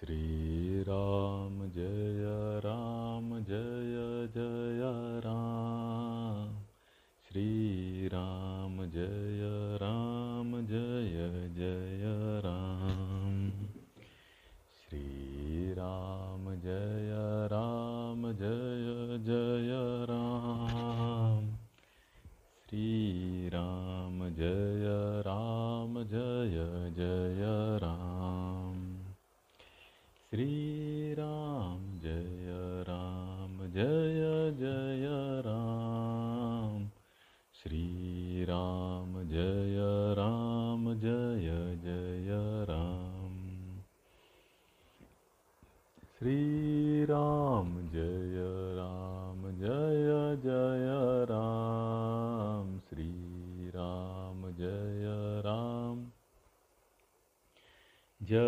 श्री राम जय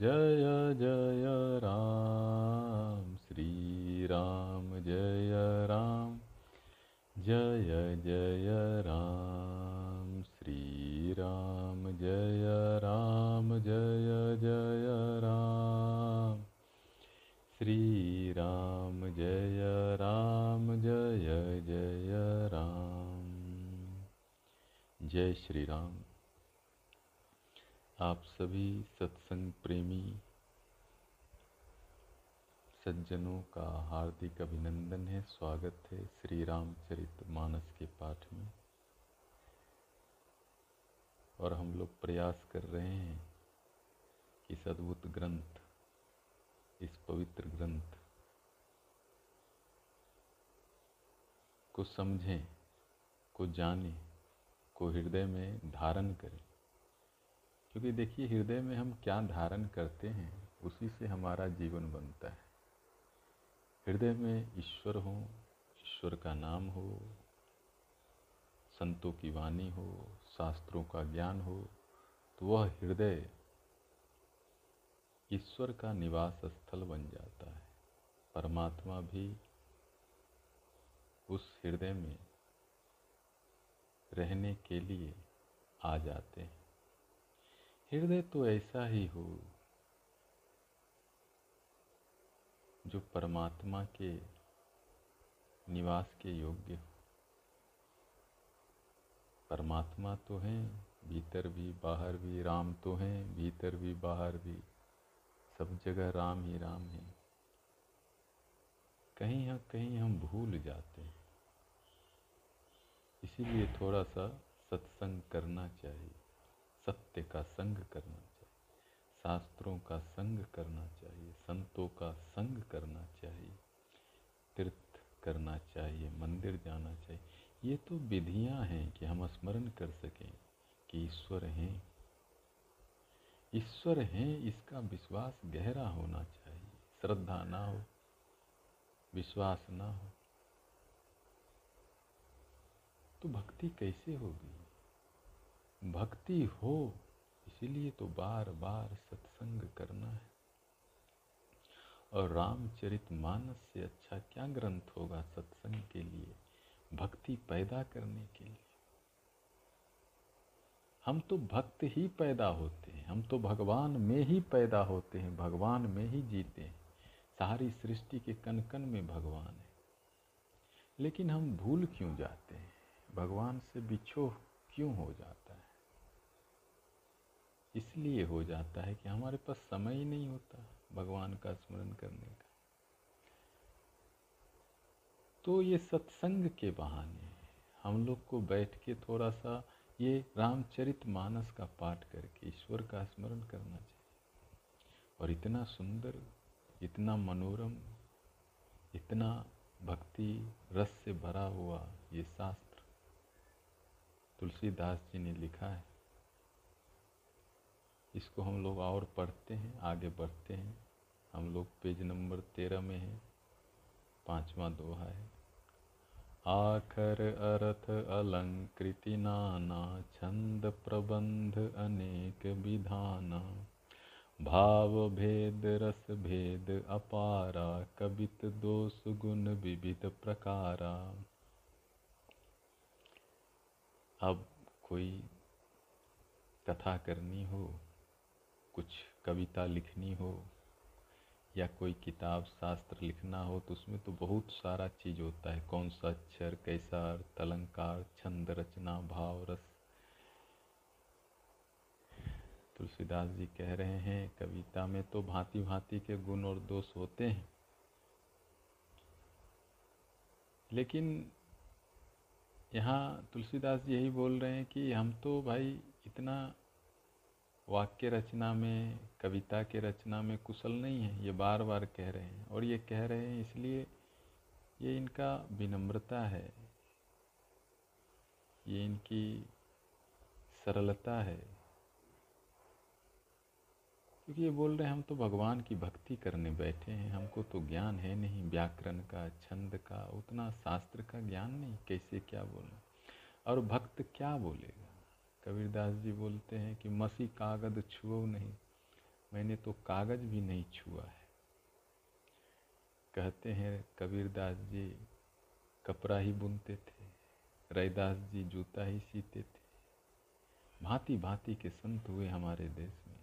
जय जय राम। श्री राम जय राम। जय जय राम। श्री राम जय राम, जय जय राम। श्री राम जय राम, जय जय राम। जय श्री राम आप सभी सत्संग प्रेमी सज्जनों का हार्दिक अभिनंदन है। स्वागत है श्री रामचरित मानस के पाठ में। और हम लोग प्रयास कर रहे हैं कि इस अद्भुत ग्रंथ, इस पवित्र ग्रंथ को समझें, को जानें, को हृदय में धारण करें। क्योंकि देखिए, हृदय में हम क्या धारण करते हैं, उसी से हमारा जीवन बनता है। हृदय में ईश्वर हो, ईश्वर का नाम हो, संतों की वाणी हो, शास्त्रों का ज्ञान हो तो वह हृदय ईश्वर का निवास स्थल बन जाता है। परमात्मा भी उस हृदय में रहने के लिए आ जाते हैं। हृदय तो ऐसा ही हो जो परमात्मा के निवास के योग्य हो। परमात्मा तो हैं, भीतर भी, बाहर भी, राम तो हैं, भीतर भी, बाहर भी। सब जगह राम ही राम है। कहीं या कहीं हम भूल जाते हैं। इसीलिए थोड़ा सा सत्संग करना चाहिए। का संग करना चाहिए। शास्त्रों का संग करना चाहिए, संतों का संग करना चाहिए, तीर्थ करना चाहिए, मंदिर जाना चाहिए। ये तो विधियाँ हैं कि हम स्मरण कर सकें कि ईश्वर हैं। ईश्वर हैं, इसका विश्वास गहरा होना चाहिए। श्रद्धा ना हो, विश्वास ना हो तो भक्ति कैसे होगी? भक्ति हो इसीलिए तो बार बार सत्संग करना है। और रामचरित मानस से अच्छा क्या ग्रंथ होगा सत्संग के लिए, भक्ति पैदा करने के लिए? हम तो भक्त ही पैदा होते हैं, हम तो भगवान में ही पैदा होते हैं, भगवान में ही जीते हैं। सारी सृष्टि के कन कन में भगवान है। लेकिन हम भूल क्यों जाते हैं? भगवान से बिछो क्यों हो जाता इसलिए हो जाता है कि हमारे पास समय ही नहीं होता भगवान का स्मरण करने का। तो ये सत्संग के बहाने हम लोग को बैठ के थोड़ा सा ये रामचरित मानस का पाठ करके ईश्वर का स्मरण करना चाहिए। और इतना सुंदर, इतना मनोरम, इतना भक्ति रस से भरा हुआ ये शास्त्र तुलसीदास जी ने लिखा है। इसको हम लोग और पढ़ते हैं, आगे बढ़ते हैं। हम लोग पेज नंबर तेरह में हैं, पांचवा दोहा है। आखर अर्थ अलंकृति नाना, छंद प्रबंध अनेक विधाना। भाव भेद, रस भेद, अपारा, कवित दोष गुण विविध प्रकारा। अब कोई कथा करनी हो कुछ कविता लिखनी हो या कोई किताब, शास्त्र लिखना हो तो उसमें तो बहुत सारा चीज़ होता है। कौन सा अक्षर, कैसा अर्थ, अलंकार, छंद, रचना, भाव, रस। तुलसीदास जी कह रहे हैं, कविता में तो भांति भांति के गुण और दोष होते हैं। लेकिन यहाँ तुलसीदास जी यही बोल रहे हैं कि हम तो भाई इतना वाक्य रचना में, कविता के रचना में कुशल नहीं है, ये बार बार कह रहे हैं। और ये कह रहे हैं इसलिए ये इनका विनम्रता है। ये इनकी सरलता है। क्योंकि ये बोल रहे हैं, हम तो भगवान की भक्ति करने बैठे हैं, हमको तो ज्ञान है नहीं, व्याकरण का, छंद का, उतना शास्त्र का ज्ञान नहीं, कैसे क्या बोलना? और भक्त क्या बोलेगा कबीरदास जी बोलते हैं कि मसी कागज़ छुओ नहीं, मैंने तो कागज़ भी नहीं छुआ है। कहते हैं, कबीरदास जी कपड़ा ही बुनते थे, रैदास जी जूता ही सीते थे। भांति भांति के संत हुए हमारे देश में।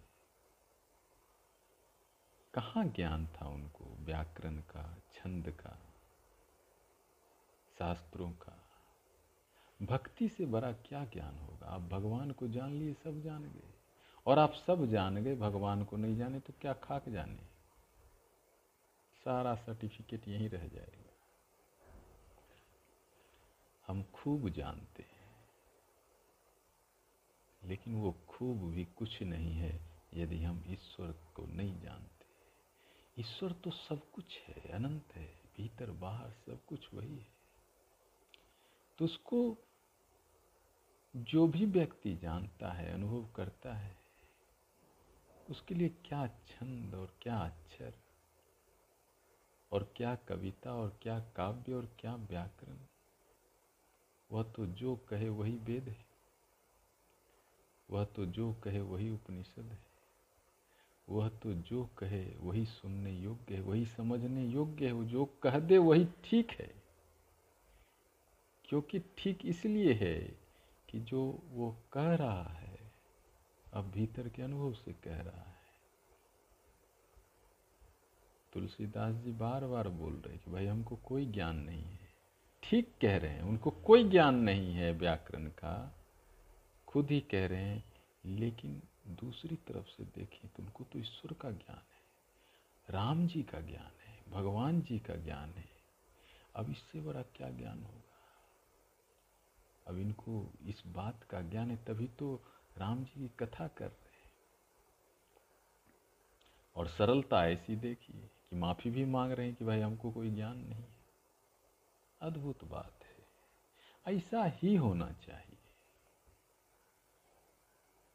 कहाँ ज्ञान था उनको, व्याकरण का, छंद का, शास्त्रों का? भक्ति से बड़ा क्या ज्ञान होगा? आप भगवान को जान लिए, सब जान गए। और आप सब जान गए, भगवान को नहीं जाने तो क्या खाक जाने? सारा सर्टिफिकेट यहीं रह जाएगा। हम खूब जानते हैं, लेकिन वो खूब भी कुछ नहीं है यदि हम ईश्वर को नहीं जानते। ईश्वर तो सब कुछ है, अनंत है, भीतर बाहर सब कुछ वही है। तो उसको जो भी व्यक्ति जानता है, अनुभव करता है, उसके लिए क्या छंद और क्या अक्षर और क्या कविता और क्या काव्य और क्या व्याकरण, वह तो जो कहे वही वेद है, वह तो जो कहे वही उपनिषद है, वह तो जो कहे वही सुनने योग्य है, वही समझने योग्य है, वो जो कह दे वही ठीक है। क्योंकि ठीक इसलिए है कि जो वो कह रहा है, अब भीतर के अनुभव से कह रहा है। तुलसीदास जी बार बार बोल रहे कि भाई हमको कोई ज्ञान नहीं है। ठीक कह रहे हैं, उनको कोई ज्ञान नहीं है व्याकरण का। खुद ही कह रहे हैं, लेकिन दूसरी तरफ़ से देखें तो उनको तो ईश्वर का ज्ञान है, राम जी का ज्ञान है, भगवान जी का ज्ञान है। अब इससे बड़ा क्या ज्ञान होगा? अब इनको इस बात का ज्ञान है, तभी तो राम जी की कथा कर रहे हैं। और सरलता ऐसी देखिए कि माफ़ी भी मांग रहे हैं कि भाई हमको कोई ज्ञान नहीं है। अद्भुत बात है। ऐसा ही होना चाहिए।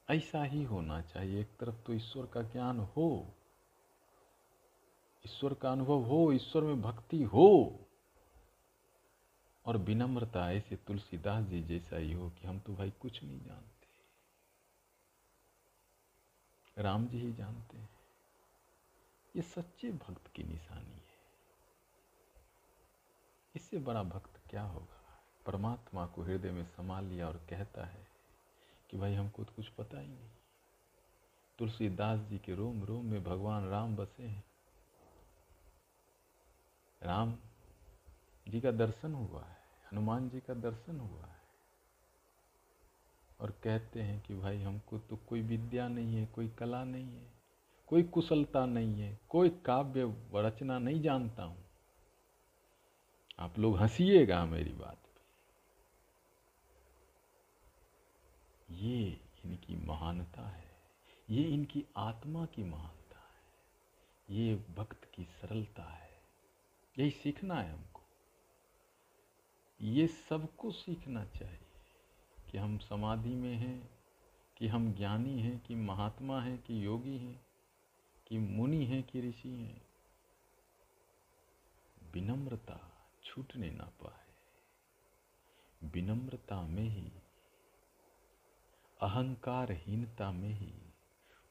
ऐसा ही होना चाहिए। एक तरफ़ तो ईश्वर का ज्ञान हो, ईश्वर का अनुभव हो, ईश्वर में भक्ति हो और विनम्रता ऐसे तुलसीदास जी जैसा ही हो कि हम तो भाई कुछ नहीं जानते। राम जी ही जानते हैं। ये सच्चे भक्त की निशानी है। इससे बड़ा भक्त क्या होगा? परमात्मा को हृदय में संभाल लिया और कहता है कि भाई हमको तो कुछ पता ही नहीं। तुलसीदास जी के रोम रोम में भगवान राम बसे हैं। राम जी का दर्शन हुआ है, हनुमान जी का दर्शन हुआ है। और कहते हैं कि भाई हमको तो कोई विद्या नहीं है, कोई कला नहीं है, कोई कुशलता नहीं है, कोई काव्य रचना नहीं जानता हूँ। आप लोग हंसीएगा मेरी बात पे। ये इनकी महानता है, ये इनकी आत्मा की महानता है, ये भक्त की सरलता है, यही सीखना है हमको। ये सबको सीखना चाहिए कि हम समाधि में हैं, कि हम ज्ञानी हैं, कि महात्मा हैं, कि योगी हैं, कि मुनि हैं, कि ऋषि हैं। विनम्रता छूटने ना पाए। विनम्रता में ही, अहंकारहीनता में ही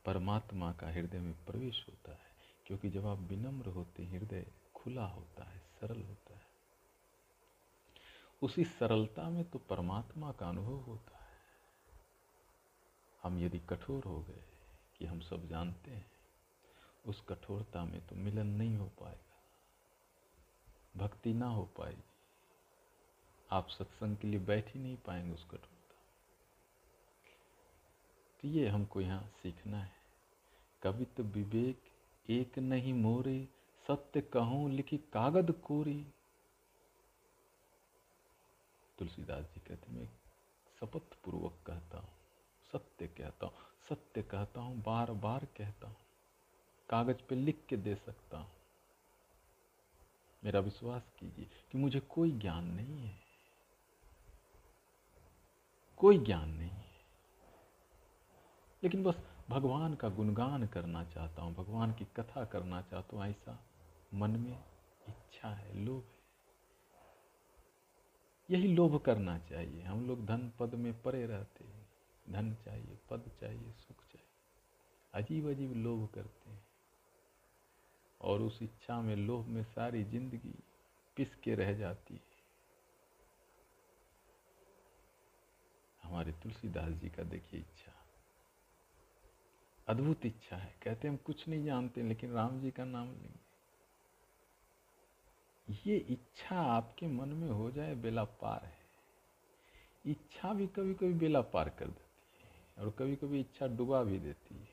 परमात्मा का हृदय में प्रवेश होता है, क्योंकि जब आप विनम्र होते हृदय खुला होता है, सरल होता है। उसी सरलता में तो परमात्मा का अनुभव होता है। हम यदि कठोर हो गए कि हम सब जानते हैं, उस कठोरता में तो मिलन नहीं हो पाएगा, भक्ति ना हो पाएगी। आप सत्संग के लिए बैठ ही नहीं पाएँगे उस कठोरता तो ये हमको यहाँ सीखना है। कवि तो विवेक, एक नहीं मोरे, सत्य कहूँ लिखी कागद कोरी। तुलसीदास जी कहते, मैं शपथ पूर्वक कहता हूँ, सत्य कहता हूँ, सत्य कहता हूँ बार बार कहता हूँ, कागज़ पे लिख के दे सकता हूँ। मेरा विश्वास कीजिए कि मुझे कोई ज्ञान नहीं है। कोई ज्ञान नहीं है। लेकिन बस भगवान का गुणगान करना चाहता हूँ, भगवान की कथा करना चाहता हूँ, ऐसा मन में इच्छा है, लोभ है। यही लोभ करना चाहिए। हम लोग धन पद में परे रहते हैं। धन चाहिए, पद चाहिए, सुख चाहिए। अजीब अजीब लोभ करते हैं। और उस इच्छा में, लोभ में सारी ज़िंदगी पिस के रह जाती है। हमारे तुलसीदास जी का देखिए इच्छा। अद्भुत इच्छा है। कहते हम कुछ नहीं जानते, लेकिन राम जी का नाम लेंगे। ये इच्छा आपके मन में हो जाए बेला पार है। इच्छा भी कभी कभी बेला पार कर देती है और कभी कभी इच्छा डुबा भी देती है।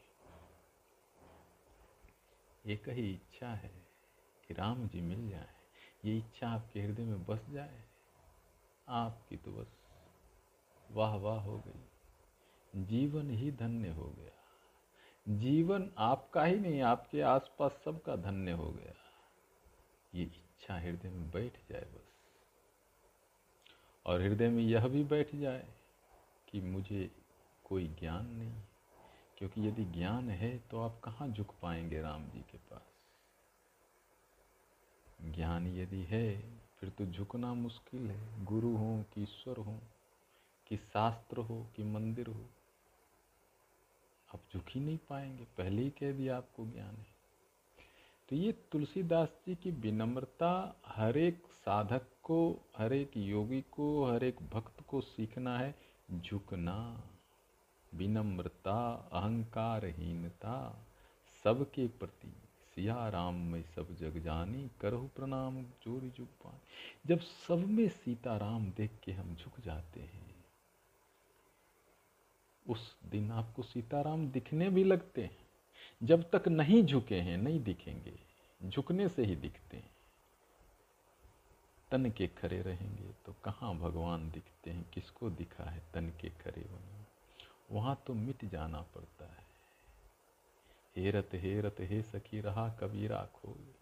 एक ही इच्छा है कि राम जी मिल जाए, ये इच्छा आपके हृदय में बस जाए, आपकी तो बस वाह वाह हो गई। जीवन ही धन्य हो गया। जीवन आपका ही नहीं, आपके आसपास सबका धन्य हो गया। ये इच्छा हृदय में बैठ जाए बस। और हृदय में यह भी बैठ जाए कि मुझे कोई ज्ञान नहीं, क्योंकि यदि ज्ञान है तो आप कहाँ झुक पाएँगे राम जी के पास? ज्ञान यदि है, फिर तो झुकना मुश्किल है। गुरु हो कि ईश्वर हो, कि शास्त्र हो कि मंदिर हो, आप झुक ही नहीं पाएँगे। पहले ही कह दिया आपको ज्ञान है। तो ये तुलसीदास जी की विनम्रता हर एक साधक को, हर एक योगी को, हर एक भक्त को सीखना है। झुकना, विनम्रता, अहंकारहीनता, सबके प्रति सिया राम में सब जग जानी, करहु प्रणाम चोरी झुक पानी। जब सब में सीताराम देख के हम झुक जाते हैं, उस दिन आपको सीताराम दिखने भी लगते हैं। जब तक नहीं झुके हैं, नहीं दिखेंगे। झुकने से ही दिखते हैं। तन के खरे रहेंगे तो कहाँ भगवान दिखते हैं? किसको दिखा है तन के खरे बने वहाँ तो मिट जाना पड़ता है। हेरत हेरत, हे सखी, रहा कबीरा खोज।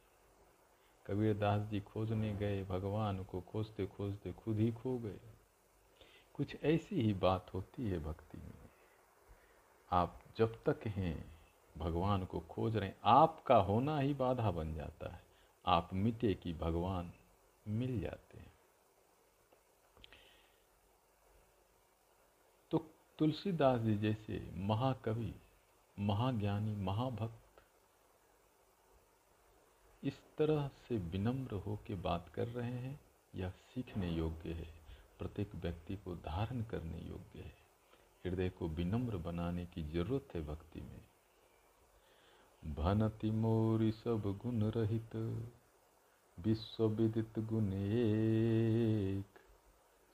कबीर दास जी खोजने गए, भगवान को खोजते खोजते खुद ही खो गए। कुछ ऐसी ही बात होती है भक्ति में। आप जब तक हैं भगवान को खोज रहे हैं। आपका होना ही बाधा बन जाता है। आप मिटे कि भगवान मिल जाते हैं। तो तुलसीदास जी जैसे महाकवि, महाज्ञानी, महाभक्त इस तरह से विनम्र हो के बात कर रहे हैं। यह सीखने योग्य है। प्रत्येक व्यक्ति को धारण करने योग्य है। हृदय को विनम्र बनाने की ज़रूरत है भक्ति में। भनति मोरी सब गुण रहित, विश्व विदित गुण एक।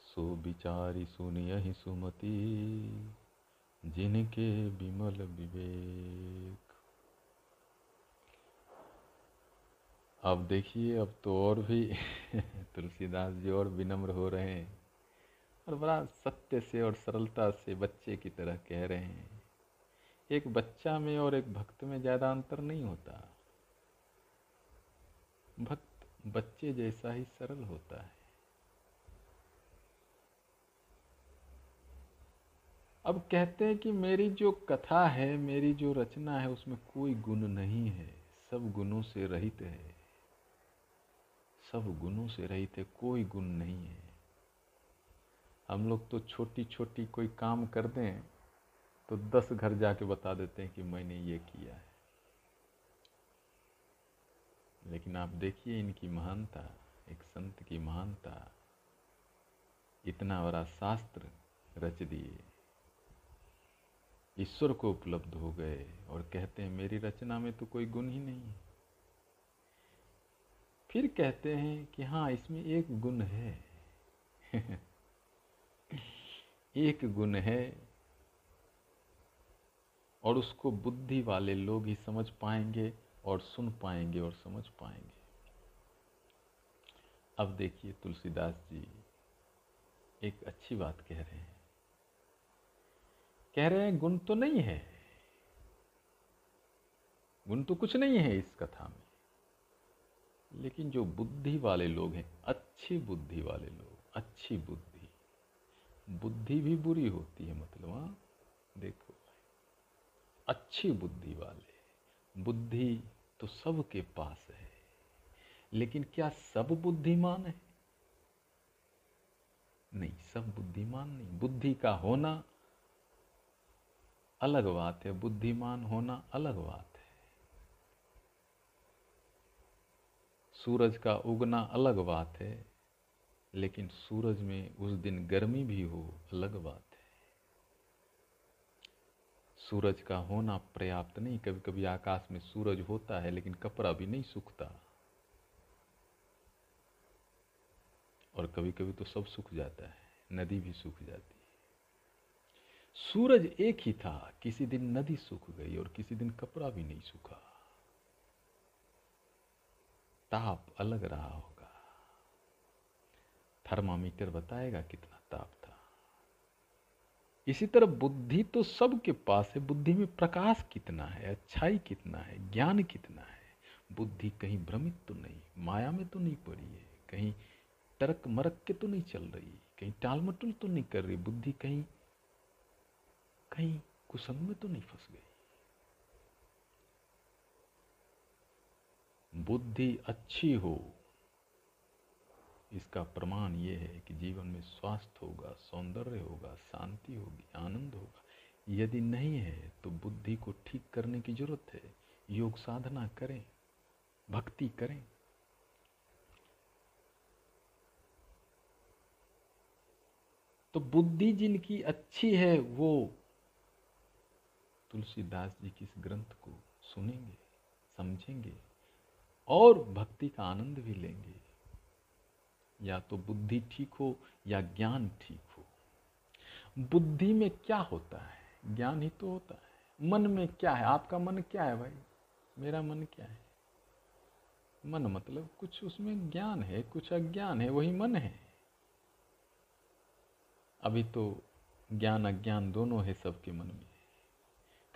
सो विचारी सुनियहि सुमति, जिनके विमल विवेक। अब देखिए, अब तो और भी तुलसीदास जी और विनम्र हो रहे हैं और बड़ा सत्य से और सरलता से बच्चे की तरह कह रहे हैं। एक बच्चा में और एक भक्त में ज़्यादा अंतर नहीं होता। भक्त बच्चे जैसा ही सरल होता है। अब कहते हैं कि मेरी जो कथा है, मेरी जो रचना है, उसमें कोई गुण नहीं है। सब गुणों से रहित है। सब गुणों से रहित है, कोई गुण नहीं है। हम लोग तो छोटी छोटी कोई काम कर दें तो दस घर जाके बता देते हैं कि मैंने ये किया है। लेकिन आप देखिए इनकी महानता, एक संत की महानता, इतना बड़ा शास्त्र रच दिए। ईश्वर को उपलब्ध हो गए और कहते हैं, मेरी रचना में तो कोई गुण ही नहीं है। फिर कहते हैं कि हाँ इसमें एक गुण है। एक गुण है और उसको बुद्धि वाले लोग ही समझ पाएँगे और सुन पाएँगे और समझ पाएँगे। अब देखिए तुलसीदास जी, एक अच्छी बात कह रहे हैं। कह रहे हैं, गुण तो नहीं है। गुण तो कुछ नहीं है इस कथा में। लेकिन जो बुद्धि वाले लोग हैं, अच्छी बुद्धि वाले लोग, अच्छी बुद्धि। बुद्धि भी बुरी होती है मतलब हाँ देखो अच्छी बुद्धि वाले। बुद्धि तो सबके पास है। लेकिन क्या सब बुद्धिमान है? नहीं, सब बुद्धिमान नहीं। बुद्धि का होना अलग बात है। बुद्धिमान होना अलग बात है। सूरज का उगना अलग बात है, लेकिन सूरज में उस दिन गर्मी भी हो, अलग बात सूरज का होना पर्याप्त नहीं। कभी कभी आकाश में सूरज होता है, लेकिन कपड़ा भी नहीं सूखता। और कभी कभी तो सब सूख जाता है, नदी भी सूख जाती है। सूरज एक ही था, किसी दिन नदी सूख गई और किसी दिन कपड़ा भी नहीं सूखा। ताप अलग रहा होगा। थर्मामीटर बताएगा कितना इसी तरह बुद्धि तो सबके पास है। बुद्धि में प्रकाश कितना है, अच्छाई कितना है, ज्ञान कितना है? बुद्धि कहीं भ्रमित तो नहीं, माया में तो नहीं पड़ी है। कहीं टरक मरक के तो नहीं चल रही, कहीं टाल मटुल तो नहीं कर रही। बुद्धि कहीं कहीं कुसंग में तो नहीं फंस गई। बुद्धि अच्छी हो इसका प्रमाण ये है कि जीवन में स्वास्थ्य होगा, सौंदर्य होगा, शांति होगी, आनंद होगा। यदि नहीं है तो बुद्धि को ठीक करने की ज़रूरत है। योग साधना करें, भक्ति करें। तो बुद्धि जिनकी अच्छी है, वो तुलसीदास जी की इस ग्रंथ को सुनेंगे, समझेंगे और भक्ति का आनंद भी लेंगे। या तो बुद्धि ठीक हो या ज्ञान ठीक हो। बुद्धि में क्या होता है? ज्ञान ही तो होता है। मन में क्या है? आपका मन क्या है भाई? मेरा मन क्या है? मन मतलब कुछ उसमें ज्ञान है, कुछ अज्ञान है, वही मन है। अभी तो ज्ञान अज्ञान दोनों है सबके मन में।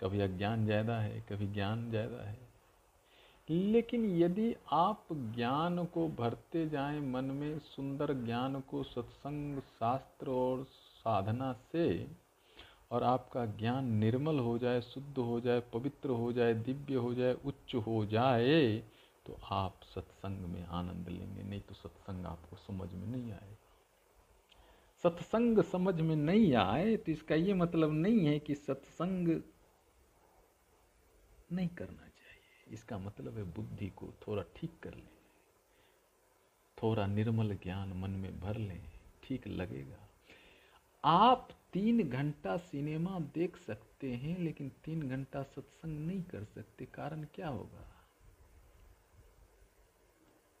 कभी अज्ञान ज़्यादा है, कभी ज्ञान ज़्यादा है। लेकिन यदि आप ज्ञान को भरते जाएँ मन में सुंदर ज्ञान को सत्संग, शास्त्र और साधना से, और आपका ज्ञान निर्मल हो जाए, शुद्ध हो जाए, पवित्र हो जाए, दिव्य हो जाए, उच्च हो जाए तो आप सत्संग में आनंद लेंगे। नहीं तो सत्संग आपको समझ में नहीं आए। सत्संग समझ में नहीं आए तो इसका ये मतलब नहीं है कि सत्संग नहीं करना इसका मतलब है बुद्धि को थोड़ा ठीक कर लें, थोड़ा निर्मल ज्ञान मन में भर लें, ठीक लगेगा। आप तीन घंटा सिनेमा देख सकते हैं, लेकिन तीन घंटा सत्संग नहीं कर सकते। कारण क्या होगा?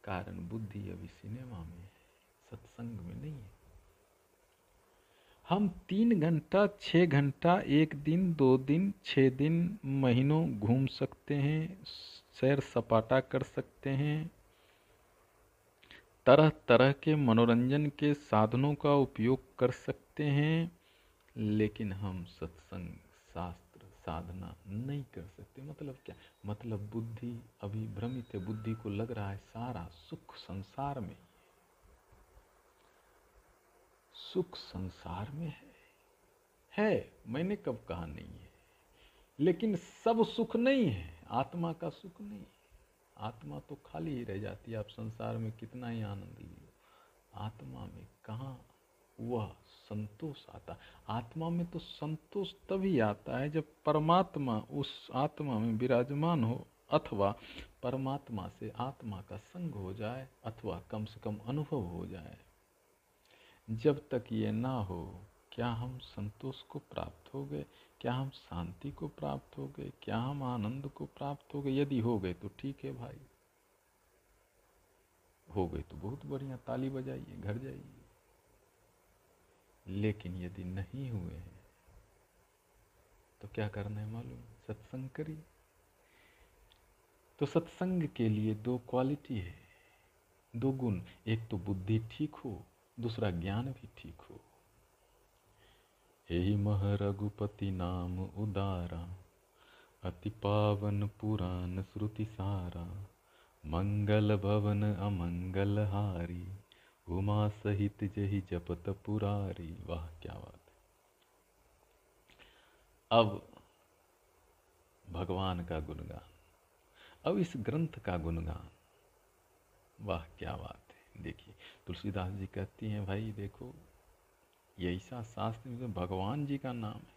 कारण बुद्धि अभी सिनेमा में है सत्संग में नहीं है। हम तीन घंटा छः घंटा, एक दिन, दो दिन छः दिन महीनों घूम सकते हैं, सैर सपाटा कर सकते हैं। तरह तरह के मनोरंजन के साधनों का उपयोग कर सकते हैं, लेकिन हम सत्संग, शास्त्र, साधना नहीं कर सकते। मतलब क्या? मतलब बुद्धि अभी भ्रमित है, बुद्धि को लग रहा है सारा सुख संसार में। सुख संसार में है। है, मैंने कब कहा नहीं है। लेकिन सब सुख नहीं है, आत्मा का सुख नहीं है। आत्मा तो खाली ही रह जाती है, आप संसार में कितना ही आनंद लियो आत्मा में कहाँ वह संतोष आता आत्मा में तो संतोष तभी आता है जब परमात्मा उस आत्मा में विराजमान हो, अथवा परमात्मा से आत्मा का संग हो जाए, अथवा कम से कम अनुभव हो जाए। जब तक ये ना हो, क्या हम संतोष को प्राप्त हो गए? क्या हम शांति को प्राप्त हो गए? क्या हम आनंद को प्राप्त हो गए? यदि हो गए तो ठीक है भाई। हो गए तो बहुत बढ़िया, ताली बजाइए, घर जाइए। लेकिन यदि नहीं हुए हैं तो क्या करना है मालूम? सत्संग करिए। तो सत्संग के लिए दो क्वालिटी है, दो गुण। एक तो बुद्धि ठीक हो दूसरा ज्ञान भी ठीक हो। यही मह रघुपति नाम उदारा, अति पावन पुराण श्रुति सारा, मंगल भवन अमंगल हारी, उमा सहित जही जपत पुरारी। वाह, क्या बात है। अब भगवान का गुणगान अब इस ग्रंथ का गुणगान वाह, क्या बात देखिए, तुलसीदास जी कहती हैं, भाई देखो, ये ऐसा शास्त्र में भगवान जी का नाम है।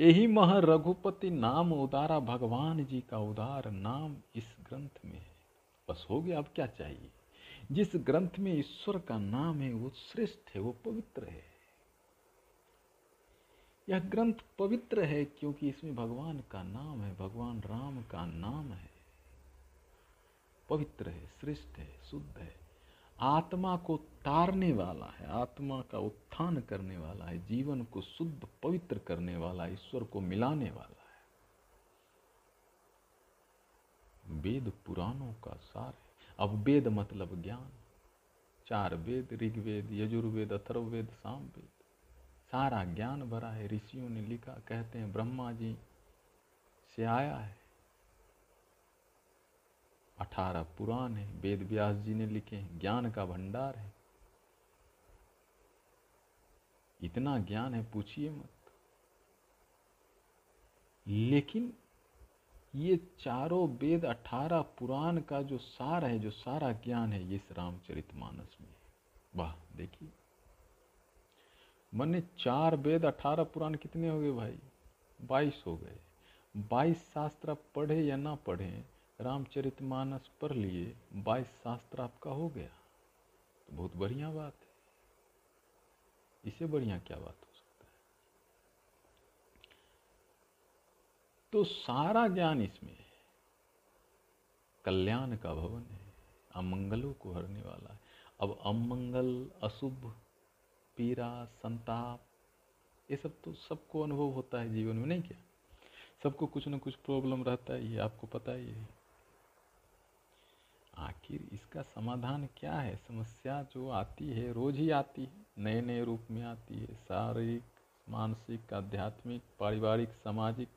यही मह रघुपति नाम उदारा भगवान जी का उदार नाम इस ग्रंथ में है। बस हो गया, अब क्या चाहिए? जिस ग्रंथ में ईश्वर का नाम है, वो श्रेष्ठ है, वो पवित्र है। यह ग्रंथ पवित्र है क्योंकि इसमें भगवान का नाम है, भगवान राम का नाम है। पवित्र है, श्रेष्ठ है, शुद्ध है। आत्मा को तारने वाला है, आत्मा का उत्थान करने वाला है, जीवन को शुद्ध, पवित्र करने वाला ईश्वर को मिलाने वाला है। वेद पुराणों का सार है। अब वेद मतलब ज्ञान। चार वेद, ऋग्वेद, यजुर्वेद, अथर्ववेद, सामवेद। सारा ज्ञान भरा है। ऋषियों ने लिखा, कहते हैं, ब्रह्मा जी, से आया है। अठारह पुराण है, वेद व्यास जी ने लिखे हैं, ज्ञान का भंडार है। इतना ज्ञान है, पूछिए मत। लेकिन ये चारों वेद अठारह पुराण का जो सार है, जो सारा ज्ञान है, ये इस रामचरित मानस में वाह, देखिए। मैंने चार वेद अठारह पुराण कितने हो गए भाई? बाईस हो गए। बाईस शास्त्र पढ़े या ना पढ़े रामचरित मानस पढ़ लिए बाईस शास्त्र आपका हो गया। तो बहुत बढ़िया बात है। इससे बढ़िया क्या बात हो सकता है? तो सारा ज्ञान इसमें कल्याण का भवन है। अमंगलों को हरने वाला है। अब अमंगल, अशुभ पीड़ा संताप, ये सब तो सबको अनुभव होता है जीवन में, नहीं क्या? सबको कुछ ना कुछ प्रॉब्लम रहता है ये आपको पता ही है। आखिर इसका समाधान क्या है? समस्या जो आती है, रोज ही आती है। नए नए रूप में आती है। शारीरिक, मानसिक, आध्यात्मिक, पारिवारिक, सामाजिक।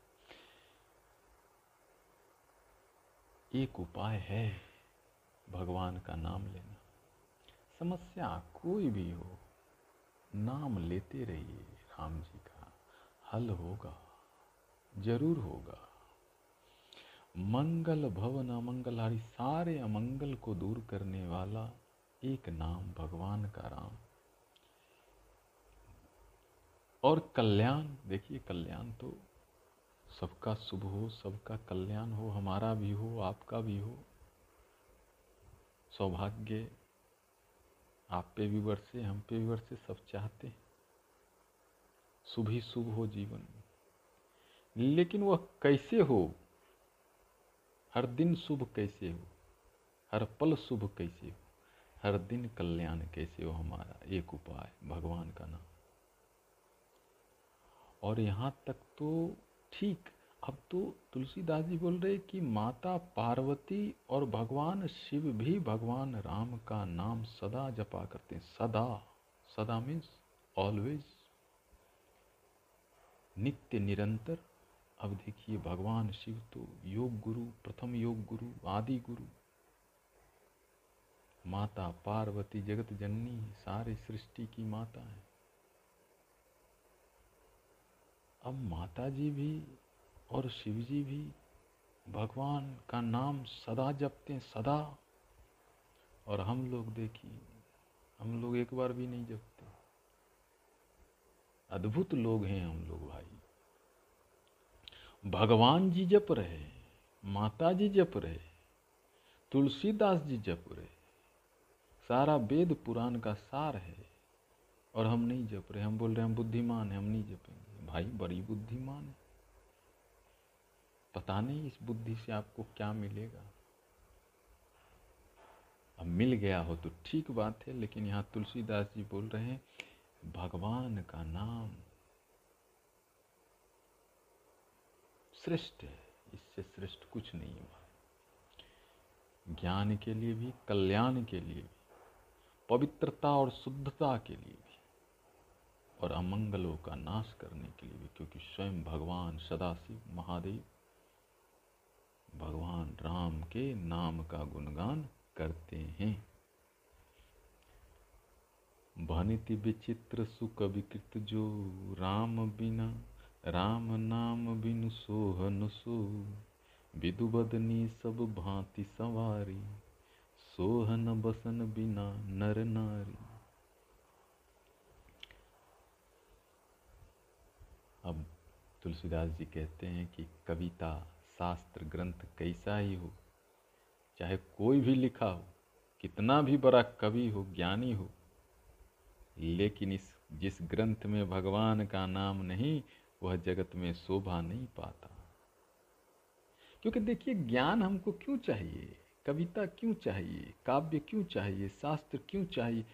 एक उपाय है भगवान का नाम लेना। समस्या कोई भी हो, नाम लेते रहिए राम जी का। हल होगा, ज़रूर होगा। मंगल भवन अमंगलहारी सारे अमंगल को दूर करने वाला एक नाम भगवान का राम। और कल्याण, देखिए कल्याण तो सबका शुभ हो, सबका कल्याण हो, हमारा भी हो, आपका भी हो। सौभाग्य आप पे भी वर्षे हम पे भी वर्षे सब चाहते हैं। शुभ ही शुभ हो जीवन। में लेकिन वह कैसे हो? हर दिन शुभ कैसे हो? हर पल शुभ कैसे हो? हर दिन कल्याण कैसे हो हमारा? एक उपाय, भगवान का नाम। और यहाँ तक तो ठीक। अब तो तुलसीदास जी बोल रहे कि माता पार्वती और भगवान शिव भी भगवान राम का नाम सदा जपा करते हैं। सदा। सदा मीन्स ऑलवेज नित्य निरंतर। अब देखिए भगवान शिव तो योग गुरु, प्रथम योग गुरु, आदि गुरु। माता पार्वती जगत जननी, सारे सृष्टि की माता है। अब माता जी भी और शिव जी भी भगवान का नाम सदा जपते हैं, सदा। और हम लोग देखिए, हम लोग एक बार भी नहीं जपते। अद्भुत लोग हैं हम लोग भाई। भगवान जी जप रहे, माता जी जप रहे, तुलसीदास जी जप रहे, सारा वेद पुराण का सार है और हम नहीं जप रहे। हम बोल रहे हम बुद्धिमान हैं, हम नहीं जपेंगे। भाई, बड़ी बुद्धिमान है। पता नहीं इस बुद्धि से आपको क्या मिलेगा। अब मिल गया हो तो ठीक बात है, लेकिन यहाँ तुलसीदास जी बोल रहे हैं, भगवान का नाम श्रेष्ठ है। इससे श्रेष्ठ कुछ नहीं हुआ। ज्ञान के लिए भी, कल्याण के लिए भी, पवित्रता और शुद्धता के लिए भी, और अमंगलों का नाश करने के लिए भी, क्योंकि स्वयं भगवान सदाशिव, महादेव, भगवान राम के नाम का गुणगान करते हैं। भनिति विचित्र सुख विकृत जो राम बिना राम नाम बिनु सोहन सो विदु बदनी सब भांति सवारी, सोहन बसन बिना नर नारी। अब तुलसीदास जी कहते हैं कि कविता, शास्त्र, ग्रंथ कैसा ही हो, चाहे कोई भी लिखा हो, कितना भी बड़ा कवि हो, ज्ञानी हो, लेकिन इस, जिस ग्रंथ में भगवान का नाम नहीं वह जगत में शोभा नहीं पाता। क्योंकि देखिए, ज्ञान हमको क्यों चाहिए? कविता क्यों चाहिए? काव्य क्यों चाहिए? शास्त्र क्यों चाहिए?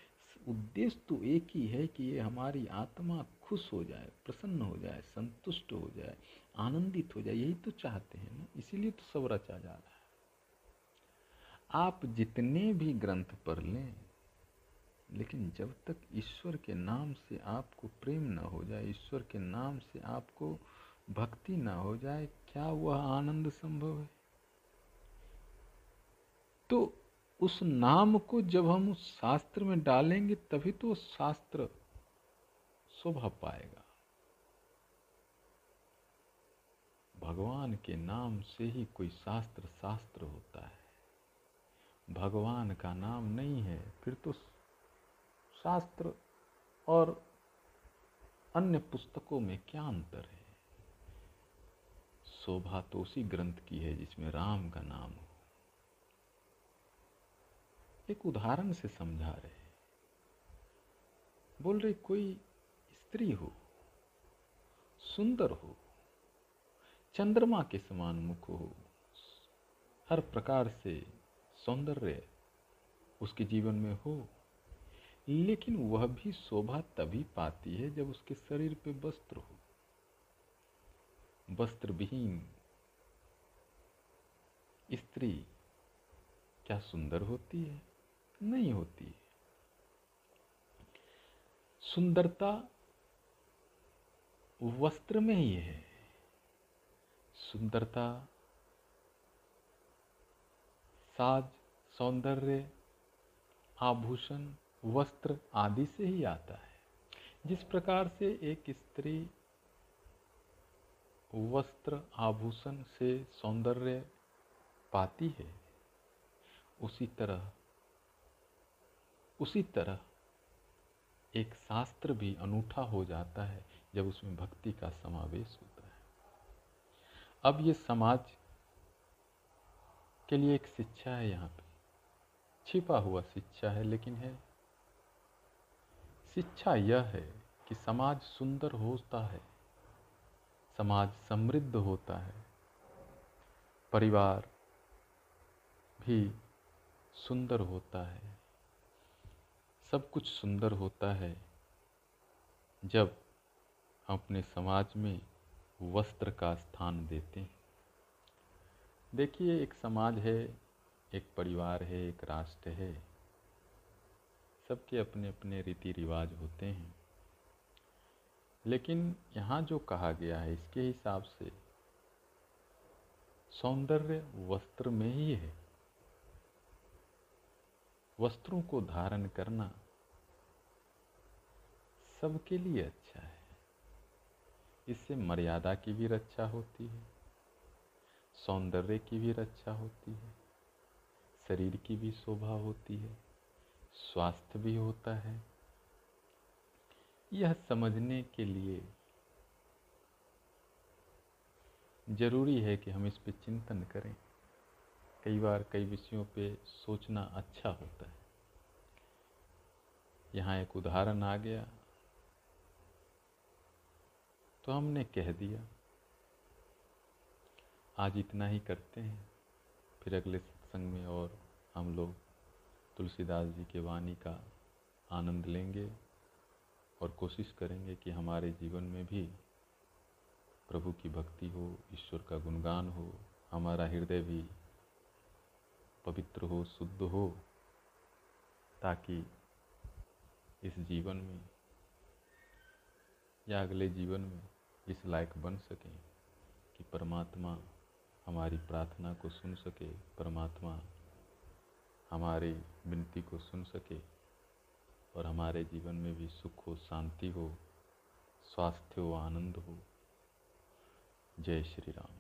उद्देश्य तो एक ही है कि ये हमारी आत्मा खुश हो जाए, प्रसन्न हो जाए, संतुष्ट हो जाए, आनंदित हो जाए, यही तो चाहते हैं ना। इसीलिए तो सब रचा जा रहा है। आप जितने भी ग्रंथ पढ़ लें लेकिन जब तक ईश्वर के नाम से आपको प्रेम न हो जाए, ईश्वर के नाम से आपको भक्ति न हो जाए, क्या वह आनंद संभव है? तो उस नाम को जब हम उस शास्त्र में डालेंगे, तभी तो शास्त्र शोभा पाएगा। भगवान के नाम से ही कोई शास्त्र शास्त्र होता है। भगवान का नाम नहीं है, फिर तो शास्त्र और अन्य पुस्तकों में क्या अंतर है? शोभा तो उसी ग्रंथ की है जिसमें राम का नाम हो। एक उदाहरण से समझा रहे बोल रहे, कोई स्त्री हो, सुंदर हो, चंद्रमा के समान मुख हो, हर प्रकार से सौंदर्य उसके जीवन में हो लेकिन वह भी शोभा तभी पाती है जब उसके शरीर पे वस्त्र हो। वस्त्र विहीन स्त्री क्या सुंदर होती है? नहीं होती है। सुंदरता वस्त्र में ही है। सुंदरता साज, सौंदर्य, आभूषण वस्त्र आदि से ही आता है। जिस प्रकार से एक स्त्री वस्त्र आभूषण से सौंदर्य पाती है, उसी तरह उसी तरह एक शास्त्र भी अनूठा हो जाता है जब उसमें भक्ति का समावेश होता है। अब ये समाज के लिए एक शिक्षा है यहाँ पे। छिपा हुआ शिक्षा है, लेकिन है शिक्षा यह है कि समाज सुंदर होता है, समाज समृद्ध होता है। परिवार भी सुंदर होता है। सब कुछ सुंदर होता है जब हम अपने समाज में वस्त्र का स्थान देते हैं। देखिए, एक समाज है, एक परिवार है, एक राष्ट्र है। सबके अपने अपने रीति रिवाज होते हैं। लेकिन यहाँ जो कहा गया है, इसके हिसाब से सौंदर्य वस्त्र में ही है। वस्त्रों को धारण करना सबके लिए अच्छा है। इससे मर्यादा की भी रक्षा होती है, सौंदर्य की भी रक्षा होती है, शरीर की भी शोभा होती है। स्वास्थ्य भी होता है। यह समझने के लिए ज़रूरी है कि हम इस पर चिंतन करें। कई बार कई विषयों पे सोचना अच्छा होता है। यहाँ एक उदाहरण आ गया। तो हमने कह दिया, आज इतना ही करते हैं, फिर अगले सत्संग में और हम लोग तुलसीदास जी के वाणी का आनंद लेंगे और कोशिश करेंगे कि हमारे जीवन में भी प्रभु की भक्ति हो, ईश्वर का गुणगान हो, हमारा हृदय भी पवित्र हो, शुद्ध हो, ताकि इस जीवन में या अगले जीवन में इस लायक बन सकें कि परमात्मा हमारी प्रार्थना को सुन सके, परमात्मा हमारी विनती को सुन सके और हमारे जीवन में भी सुख हो, शांति हो, स्वास्थ्य हो, आनंद हो। जय श्री राम।